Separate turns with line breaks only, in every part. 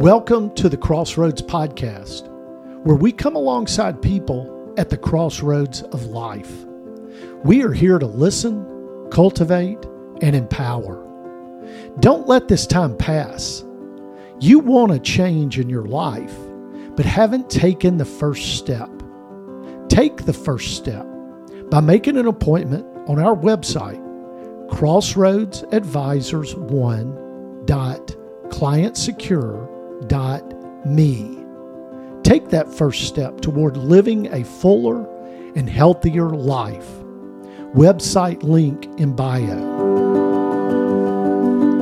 Welcome to the Crossroads Podcast, where we come alongside people at the crossroads of life. We are here to listen, cultivate, and empower. Don't let this time pass. You want a change in your life, but haven't taken the first step. Take the first step by making an appointment on our website, crossroadsadvisors1.clientsecure.com me. Take that first step toward living a fuller and healthier life. Website link in bio.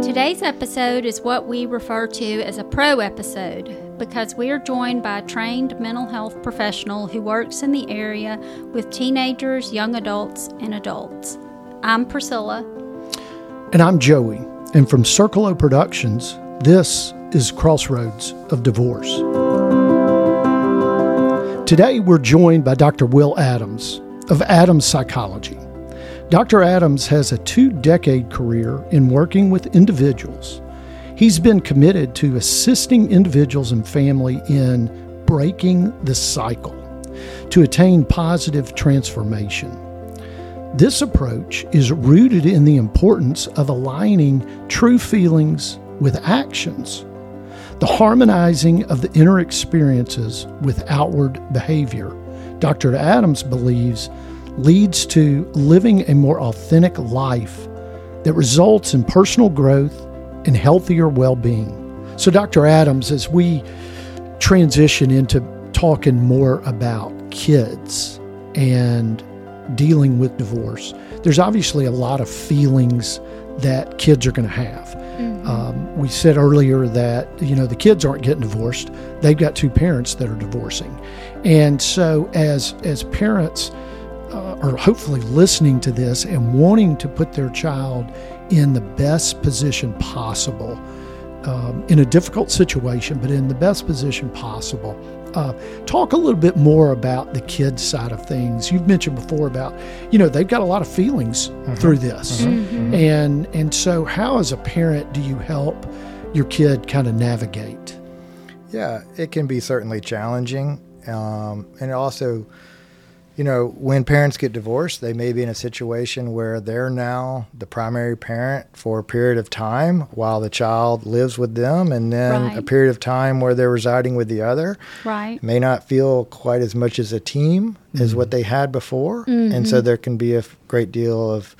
Today's episode is what we refer to as a pro episode because we are joined by a trained mental health professional who works in the area with teenagers, young adults, and adults. I'm Priscilla.
And I'm Joey. And from Circle O Productions, this is Crossroads of Divorce. Today, we're joined by Dr. Will Adams of Adams Psychology. Dr. Adams has a two decade career in working with individuals. He's been committed to assisting individuals and family in breaking the cycle to attain positive transformation. This approach is rooted in the importance of aligning true feelings with actions the harmonizing of the inner experiences with outward behavior. Dr. Adams believes leads to living a more authentic life that results in personal growth and healthier well being. So, Dr. Adams, as we transition into talking more about kids and dealing with divorce, there's obviously a lot of feelings that kids are going to have. Mm-hmm. Um, we said earlier that you know the kids aren't getting divorced; they've got two parents that are divorcing, and so as as parents uh, are hopefully listening to this and wanting to put their child in the best position possible um, in a difficult situation, but in the best position possible uh, talk a little bit more about the kids side of things. You've mentioned before about, you know, they've got a lot of feelings mm-hmm. through this, mm-hmm. mm-hmm. and and so how as a parent do you help your kid kind of navigate?
Yeah, it can be certainly challenging, um, and also you know, when parents get divorced, they may be in a situation where they're now the primary parent for a period of time while the child lives with them, and then right. a period of time where they're residing with the other.
Right.
May not feel quite as much as a team mm-hmm. as what they had before. Mm-hmm. And so there can be a great deal of,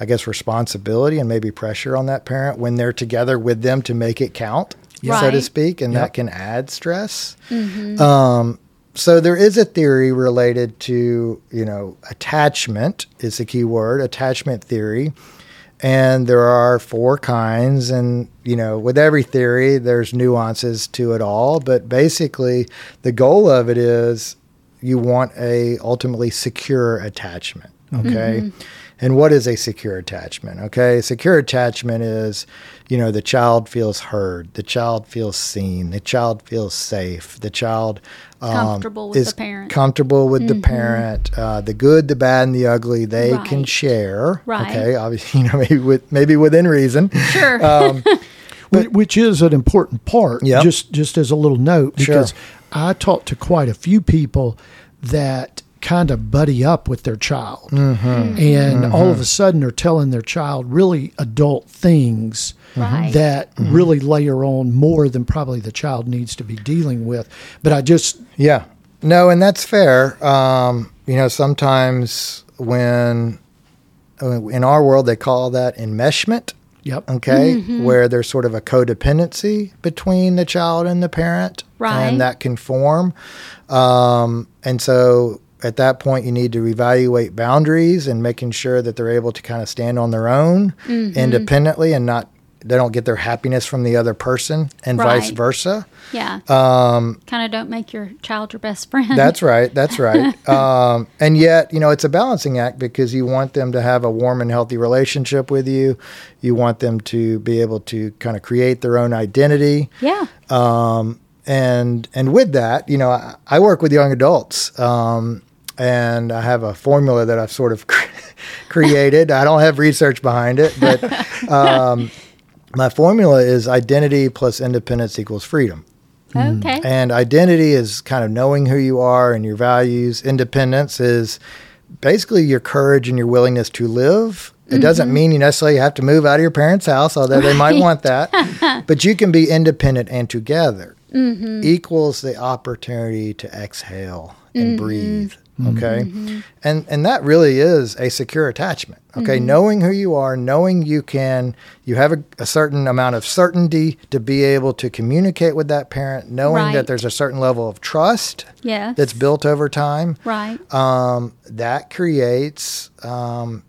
I guess, responsibility and maybe pressure on that parent when they're together with them to make it count. Right. so to speak, and yep. that can add stress. Mm-hmm. Um, so there is a theory related to you know attachment is the key word attachment theory. And there are four kinds. And you know with every theory there's nuances to it all. But basically the goal of it is you want a ultimately secure attachment okay? Mm-hmm. And what is a secure attachment okay secure attachment is you know the child feels heard the child feels seen the child feels safe the child
um, comfortable with
is
the parent.
Comfortable with mm-hmm. the parent. Uh, the good, the bad, and the ugly they right. can share.
Right.
Okay. Obviously, you know, maybe with maybe within reason.
Sure. Um,
but, which is an important part. Yep. Just just as a little note, because sure. I talked to quite a few people that kind of buddy up with their child. Mm-hmm. And mm-hmm. all of a sudden they're telling their child really adult things right. that mm-hmm. really layer on more than probably the child needs to be dealing with. But I just.
Yeah. No, and that's fair. Um, you know, sometimes when uh, in our world they call that enmeshment.
Yep.
Okay. Mm-hmm. Where there's sort of a codependency between the child and the parent.
Right.
And that can form. Um, and so at that point you need to evaluate boundaries and making sure that they're able to kind of stand on their own mm-hmm. independently and not they don't get their happiness from the other person and right. vice versa.
Yeah. Um, kind of don't make your child your best friend.
That's right. That's right. um, and yet, you know, it's a balancing act because you want them to have a warm and healthy relationship with you. You want them to be able to kind of create their own identity.
Yeah.
Um, and and with that, you know, I, I work with young adults. Um, and I have a formula that I've sort of created. I don't have research behind it, but um, my formula is identity plus independence equals freedom. Mm.
Okay.
And identity is kind of knowing who you are and your values. Independence is basically your courage and your willingness to live. It mm-hmm. doesn't mean you necessarily have to move out of your parents' house, although they might want that. but you can be independent and together mm-hmm. equals the opportunity to exhale and mm-hmm. breathe. Okay. And and that really is a secure attachment. Okay. Knowing who you are, knowing you can you have a, a certain amount of certainty to be able to communicate with that parent, knowing
Right.
that there's a certain level of trust
Yes.
that's built over time
right.
um, that creates um,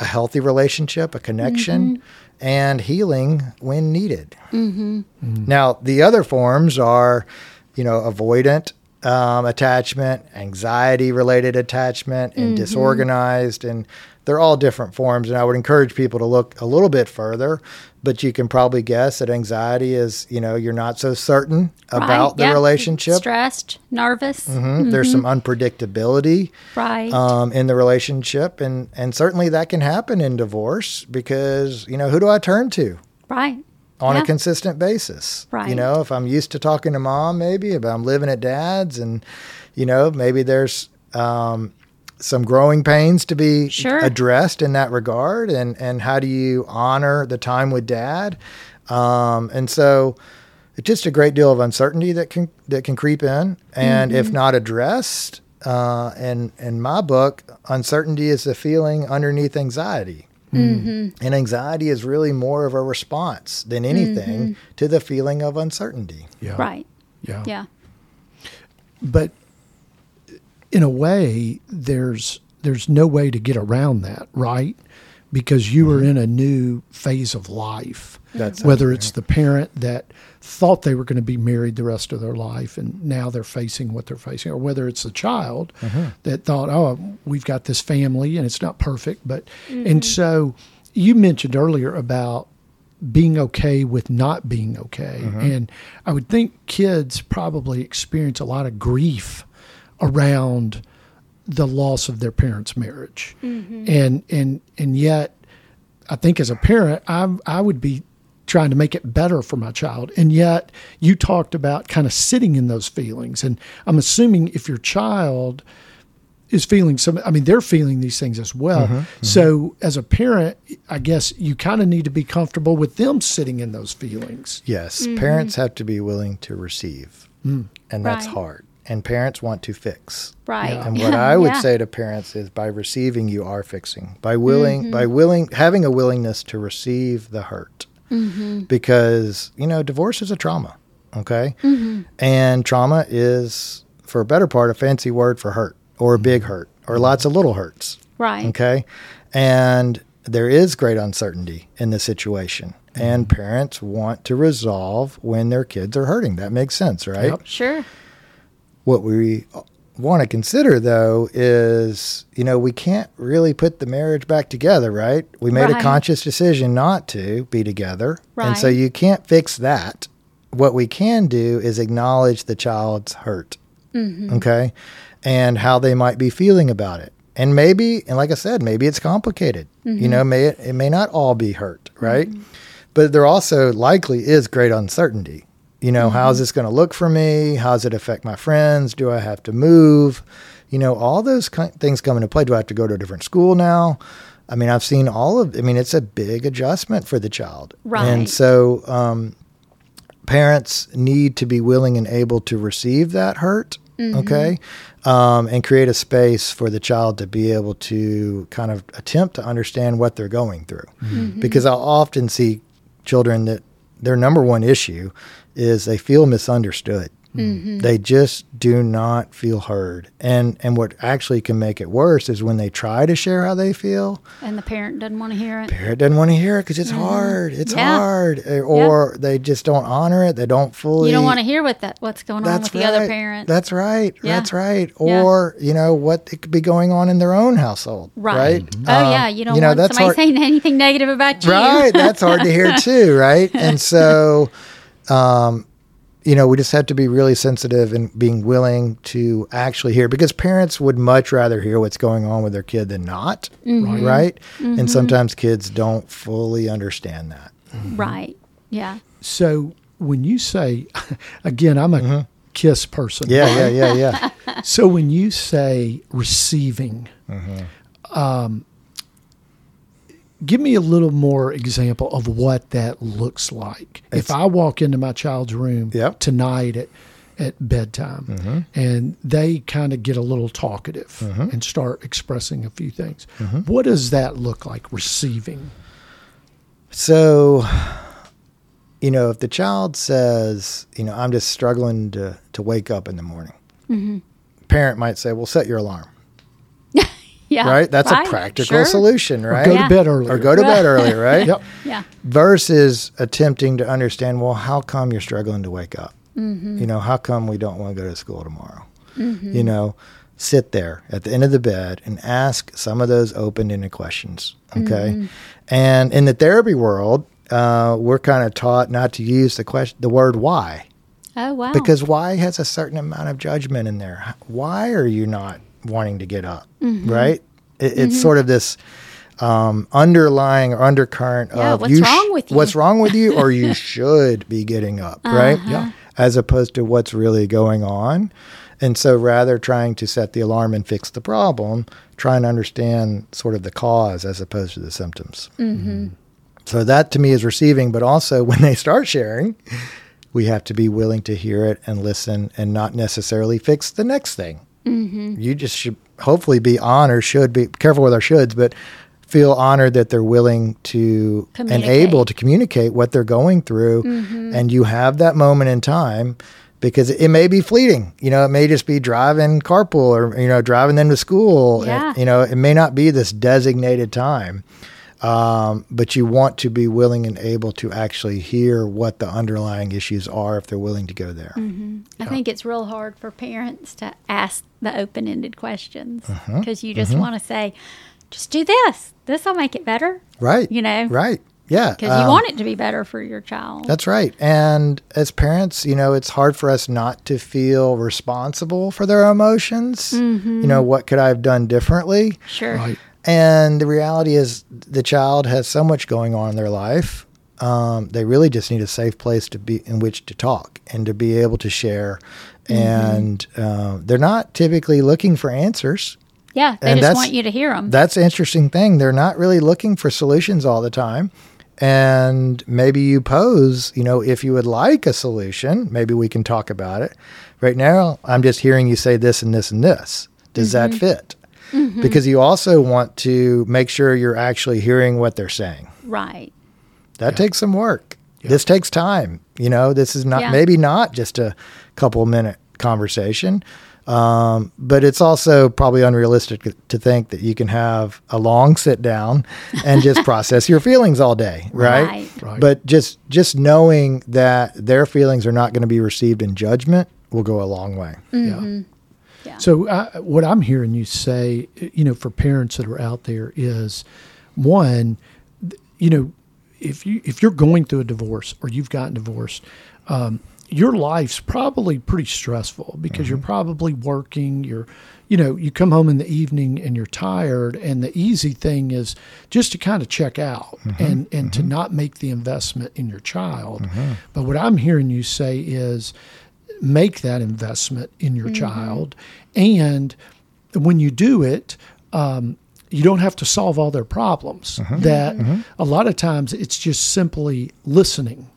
a healthy relationship, a connection, and healing when needed. Mm-hmm. Now, the other forms are, you know, avoidant um, attachment, anxiety related attachment, and disorganized. And they're all different forms. And I would encourage people to look a little bit further. But you can probably guess that anxiety is, you know, you're not so certain about
right.
the
yeah.
relationship.
Stressed, nervous.
Mhm. There's some unpredictability
Right.
um, in the relationship, and and certainly that can happen in divorce because you know who do I turn to
right.
On
Yeah.
a consistent basis?
Right.
You know, if I'm used to talking to mom, maybe, but I'm living at dad's, and you know, maybe there's um, some growing pains to be
Sure.
addressed in that regard, and and how do you honor the time with dad? Um, and so. It's just a great deal of uncertainty that can that can creep in, and if
Mm-hmm.
not addressed, uh, and in my book, uncertainty is the feeling underneath anxiety.
Mm-hmm.
And anxiety is really more of a response than anything to the feeling of uncertainty.
Yeah.
Right.
Yeah.
Yeah.
But in a way, there's there's no way to get around that, right? Because you are in a new phase of life.
That's
whether it's the parent that thought they were going to be married the rest of their life and now they're facing what they're facing, or whether it's the child that thought, oh, we've got this family and it's not perfect. But, and mm-hmm. so you mentioned earlier about being okay with not being okay. And I would think kids probably experience a lot of grief around the loss of their parents' marriage. Mm-hmm. And and and yet I think as a parent, I I would be trying to make it better for my child. And yet you talked about kind of sitting in those feelings. And I'm assuming if your child is feeling some I mean they're feeling these things as well. Uh-huh, uh-huh. So as a parent, I guess you kind of need to be comfortable with them sitting in those feelings.
Yes, mm-hmm. parents have to be willing to receive, mm. and that's
Right.
hard. And parents want to fix.
Right.
And what I would
Yeah.
say to parents is by receiving you are fixing. By willing by mm-hmm. willing having a willingness to receive the hurt. Mm-hmm. Because, you know, divorce is a trauma, okay? Mm-hmm. And trauma is for a better part a fancy word for hurt or a big hurt or mm-hmm. lots of little hurts.
Right.
Okay. And there is great uncertainty in the situation. And parents want to resolve when their kids are hurting. That makes sense, right?
Yep.
Sure.
What we want to consider, though, is you know, we can't really put the marriage back together, right? We made a conscious decision not to be together. And so you can't fix that. What we can do is acknowledge the child's hurt,
Mm-hmm.
okay, and how they might be feeling about it. And maybe, and like I said, maybe it's complicated.
Mm-hmm.
You know, may it, it may not all be hurt, right? But there also likely is great uncertainty. You know,
Mm-hmm.
how's this going to look for me? How's it affect my friends? Do I have to move? You know, all those ki- things come into play. Do I have to go to a different school now? I mean, I've seen all of. I mean, it's a big adjustment for the child,
right?
And so, um, parents need to be willing and able to receive that hurt. Okay, um, and create a space for the child to be able to kind of attempt to understand what they're going through. Because I'll often see children that their number one issue is they feel misunderstood. They just do not feel heard. And and what actually can make it worse is when they try to share how they feel,
And the parent doesn't want to hear it.
parent doesn't want to hear it because it's hard. It's
Mm-hmm. Yeah.
hard, Eh, or they just don't honor it. They don't fully.
You don't want to hear what that what's going on
That's
with
right.
the other parent.
That's right.
Yeah.
That's right.
Yeah.
Or you know what it could be going on in their own household.
right.
Right.
Oh
Um,
yeah, you don't
you know,
want
that's
somebody
hard-
saying anything negative about you.
Right. That's hard to hear too. Right. And so, um, you know, we just have to be really sensitive and being willing to actually hear because parents would much rather hear what's going on with their kid than not,
Mm-hmm.
right? And sometimes kids don't fully understand that.
Right. Yeah.
So when you say, again, I'm a kiss person.
Mm-hmm. Yeah, yeah, yeah, yeah.
So when you say receiving, um, give me a little more example of what that looks like. if I walk into my child's room
Yep.
tonight at at bedtime mm-hmm. and they kind of get a little talkative mm-hmm. and start expressing a few things. Mm-hmm. What does that look like receiving?
So, you know, if the child says, you know, I'm just struggling to, to wake up in the morning, parent might say, well, set your alarm,
Yeah.
right? That's
Right.
a practical
Sure.
solution,
Or
right?
go
Yeah.
to bed early.
Or go to bed earlier, right?
Yep.
Yeah.
Versus attempting to understand, well, how come you're struggling to wake up? Mm-hmm. You know, how come we don't want to go to school tomorrow? Mm-hmm. You know, sit there at the end of the bed and ask some of those open ended questions. Okay. Mm-hmm. And in the therapy world, uh, we're kind of taught not to use the question, the word why,
Oh wow.
because why has a certain amount of judgment in there. Why are you not wanting to get up?
Mm-hmm.
Right? It, It's sort of this um, underlying or undercurrent
Yeah,
of
what's
you
wrong with you?
What's wrong with you, or you should be getting up, right?
Yeah.
As opposed to what's really going on. And so rather trying to set the alarm and fix the problem, try and understand sort of the cause as opposed to the symptoms.
Mm-hmm.
So that to me is receiving, but also when they start sharing, we have to be willing to hear it and listen and not necessarily fix the next thing.
Mm-hmm.
You just should hopefully be honored, should be careful with our shoulds, but feel honored that they're willing to and able to communicate what they're going through.
Mm-hmm.
And you have that moment in time because it may be fleeting. You know, it may just be driving carpool or, you know, driving them to school.
Yeah.
you know, it may not be this designated time. Um, but you want to be willing and able to actually hear what the underlying issues are if they're willing to go there.
I think it's real hard for parents to ask the open ended questions
Uh-huh.
because you just want to say, just do this. This will make it better.
Right.
You know?
Right. Yeah.
Because
Um,
you want it to be better for your child.
That's right. And as parents, you know, it's hard for us not to feel responsible for their emotions. You know, what could I have done differently?
sure.
Right.
And the reality is, the child has so much going on in their life. Um, they really just need a safe place to be in which to talk and to be able to share. And uh, they're not typically looking for answers.
Yeah. They
And
just want you to hear them.
That's the interesting thing. They're not really looking for solutions all the time. And maybe you pose, you know, if you would like a solution, maybe we can talk about it. Right now, I'm just hearing you say this and this and this. Does that fit? Because you also want to make sure you're actually hearing what they're saying.
right.
That takes some work. This takes time. You know, this is not
Yeah.
maybe not just a couple minute conversation, um, but it's also probably unrealistic to think that you can have a long sit down and just process your feelings all day, right?
Right.
Right.
But just just knowing that their feelings are not going to be received in judgment will go a long way.
Mm-hmm.
Yeah.
Yeah.
So uh, what I'm hearing you say, you know, for parents that are out there is, one, you know, if you if you're going through a divorce or you've gotten divorced, um, your life's probably pretty stressful because you're probably working. You're, you know, you come home in the evening and you're tired, and the easy thing is just to kind of check out and and to not make the investment in your child. But what I'm hearing you say is make that investment in your mm-hmm. child. And when you do it, um, you don't have to solve all their problems. Uh-huh. Mm-hmm. That mm-hmm. a lot of times it's just simply listening.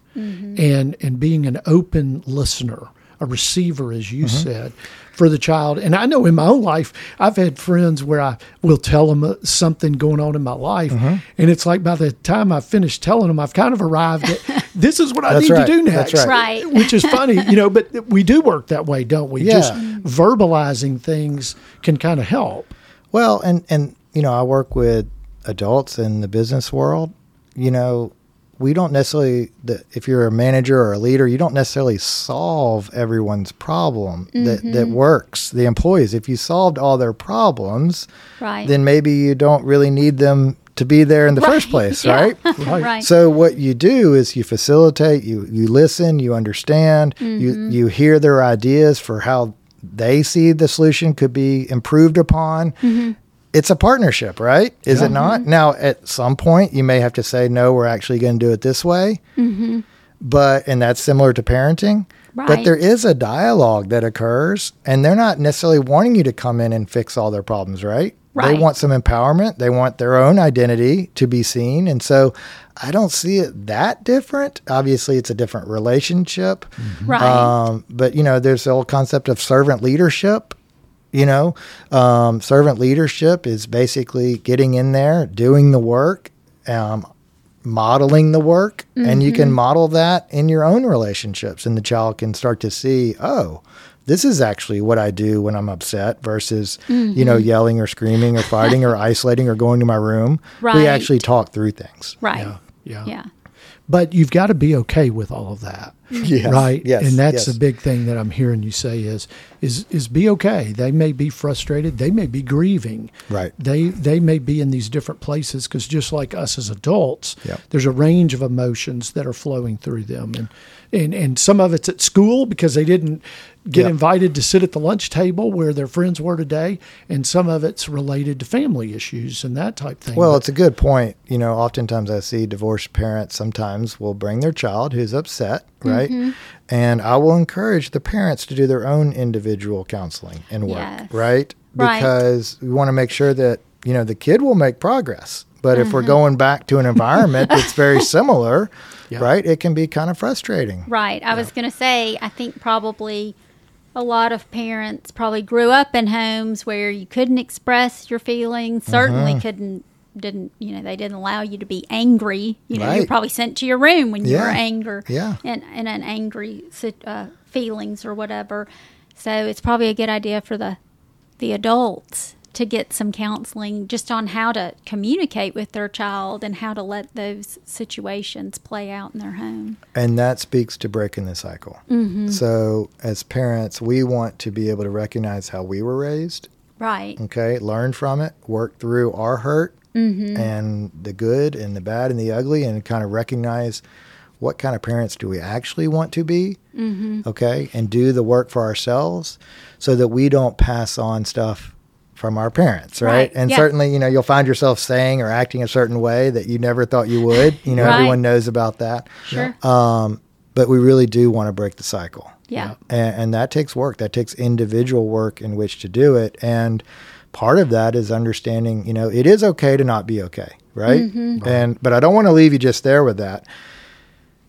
And and being an open listener, a receiver, as you said, for the child. And I know in my own life, I've had friends where I will tell them uh, something going on in my life, uh-huh. and it's like by the time I finish telling them, I've kind of arrived at this is what I
That's
need
right.
to do
That's
next
right.
Right.
which is funny, you know, but we do work that way, don't we?
Yeah.
Just verbalizing things can kind of help.
Well, and and you know, I work with adults in the business world. You know, we don't necessarily the, if you're a manager or a leader, you don't necessarily solve everyone's problem that that mm-hmm. works. The employees, if you solved all their problems,
Right.
then maybe you don't really need them to be there in the first place,
Yeah.
right?
Right.
right.
So what you do is you facilitate, you you listen, you understand, you mm-hmm. you hear their ideas for how they see the solution could be improved upon. Mm-hmm. It's a partnership, right? Is it not? Mm-hmm. Now, at some point, you may have to say, "No, we're actually going to do it this way." But and that's similar to parenting. But there is a dialogue that occurs, and they're not necessarily wanting you to come in and fix all their problems, right? They want some empowerment. They want their own identity to be seen. And so I don't see it that different. Obviously, it's a different relationship.
right.
Um, but, you know, there's the whole concept of servant leadership. You know, um, servant leadership is basically getting in there, doing the work, um, modeling the work, and you can model that in your own relationships. And the child can start to see, oh, this is actually what I do when I'm upset versus, you know, mm-hmm. yelling or screaming or fighting or isolating or going to my room.
Right.
We actually talk through things.
right.
Yeah. Yeah.
Yeah.
But you've got to be okay with all of that. Mm-hmm.
Yes.
right
Yes.
and that's
yes.
the big thing that i'm hearing you say is is is be okay they may be frustrated they may be grieving
Right.
they they may be in these different places because just like us as adults
Yep.
there's a range of emotions that are flowing through them and and and some of it's at school because they didn't get
Yep.
invited to sit at the lunch table where their friends were today and some of it's related to family issues and that type thing
Well,
But-
it's a good point. You know, oftentimes I see divorced parents sometimes will bring their child who's upset, right? Mm-hmm. And I will encourage the parents to do their own individual counseling and work,
Yes.
right?
Right.
Because we want to make sure that, you know, the kid will make progress. But if we're mm-hmm. going back to an environment that's very similar,
Yeah.
right, it can be kind of frustrating.
Right. I was going to say, I think probably a lot of parents probably grew up in homes where you couldn't express your feelings. Certainly
Mm-hmm.
couldn't, didn't, you know, they didn't allow you to be angry. You know, you were
Right.
probably sent to your room when you
Yeah.
were angry.
Yeah.
And, and an angry uh, feelings or whatever. So it's probably a good idea for the, the adults to get some counseling just on how to communicate with their child and how to let those situations play out in their home.
And that speaks to breaking the cycle.
Mm-hmm.
So, as parents, we want to be able to recognize how we were raised
Right.
okay learn from it work through our hurt and the good and the bad and the ugly and kind of recognize what kind of parents do we actually want to be okay and do the work for ourselves so that we don't pass on stuff from our parents right,
Right,
and
yeah.
certainly you know you'll find yourself saying or acting a certain way that you never thought you would. You know
Right.
everyone knows about that.
Sure.
um, but we really do want to break the cycle.
Yeah.
and, and that takes work. That takes individual work in which to do it. And part of that is understanding you know it is okay to not be okay right? And but i don't want to leave you just there with that.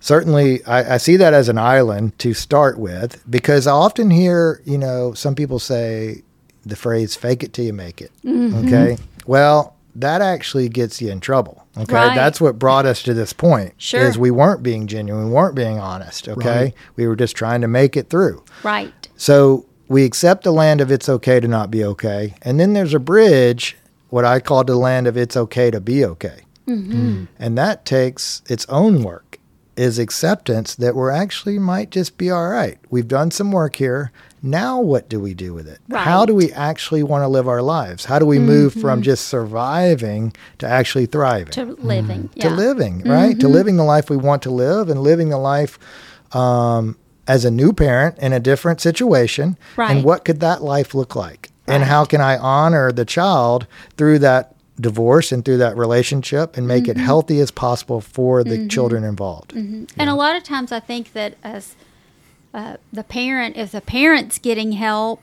Certainly I, I see that as an island to start with because i often hear you know some people say the phrase fake it till you make it okay well that actually gets you in trouble okay
Right.
that's what brought us to this point
Sure.
is we weren't being genuine we weren't being honest okay
Right.
we were just trying to make it through
Right.
so we accept the land of it's okay to not be okay. And then there's a bridge, what I call the land of it's okay to be okay.
Mm-hmm.
And that takes its own work, is acceptance that we're actually might just be all right. We've done some work here. Now what do we do with it? How do we actually want to live our lives? How do we move from mm-hmm. just surviving to actually thriving?
To living. Mm.
to
Yeah.
living, right? To mm-hmm. living the life we want to live and living the life um, as a new parent in a different situation.
Right.
And what could that life look like? And how can I honor the child through that divorce and through that relationship and make it mm-hmm. healthy as possible for the mm-hmm. children involved? Mm-hmm.
And a lot of times I think that as uh, the parent, if the parent's getting help,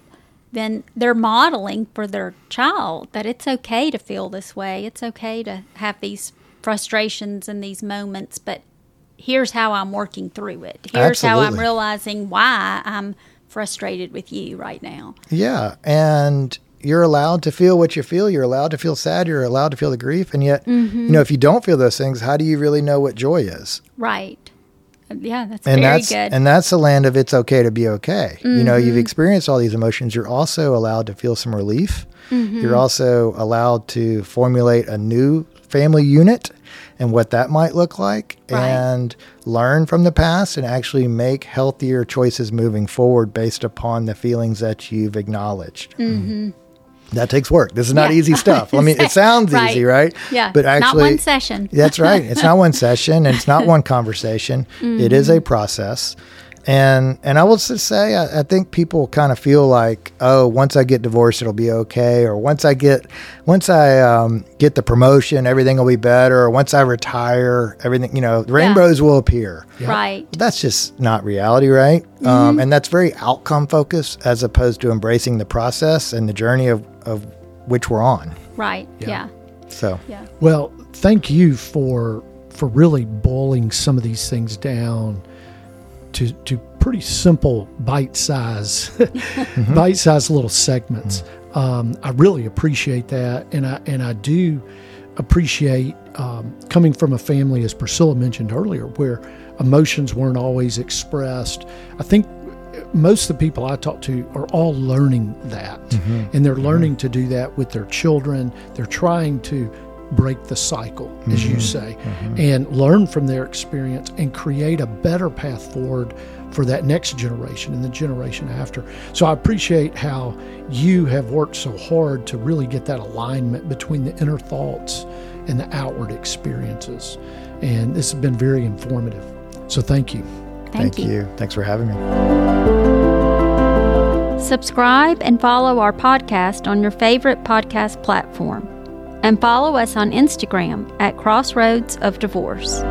then they're modeling for their child that it's okay to feel this way. It's okay to have these frustrations and these moments, but here's how I'm working through it. Here's how I'm realizing why I'm frustrated with you right now.
Yeah. And you're allowed to feel what you feel. You're allowed to feel sad. You're allowed to feel the grief. And yet, you know, if you don't feel those things, how do you really know what joy is?
Right. Yeah, that's
and
very
that's
good.
and that's the land of it's okay to be okay. You know,
Mm-hmm.
you've experienced all these emotions. You're also allowed to feel some relief.
Mm-hmm.
You're also allowed to formulate a new family unit and what that might look like
Right.
and learn from the past and actually make healthier choices moving forward based upon the feelings that you've acknowledged.
Mm.
That takes work. This is not
Yeah.
easy stuff. I mean, it sounds
Right.
easy, right?
Yeah,
But actually, not
one session.
that's right. It's not one session, and it's not one conversation. It is
Mm-hmm.
a process. And and I will just say, I, I think people kind of feel like, oh, once I get divorced, it'll be okay, or once I get, once I um, get the promotion, everything will be better, or once I retire, everything, you know, rainbows will appear.
Right.
That's just not reality, right? Um, and that's very outcome focused as opposed to embracing the process and the journey of, of which we're on.
Right. Yeah.
So,
Yeah.
Well, thank you for for really boiling some of these things down to to pretty simple bite size bite size little segments. Um, I really appreciate that, and I and I do appreciate um, coming from a family, as Priscilla mentioned earlier, where emotions weren't always expressed. I think most of the people I talk to are all learning that, and they're learning to do that with their children. They're trying to break the cycle, as you mm-hmm. say, mm-hmm. and learn from their experience and create a better path forward for that next generation and the generation after. So I appreciate how you have worked so hard to really get that alignment between the inner thoughts and the outward experiences. And this has been very informative. So thank you.
Thank, you.
Thanks for having me.
Subscribe and follow our podcast on your favorite podcast platform. And follow us on Instagram at Crossroads of Divorce.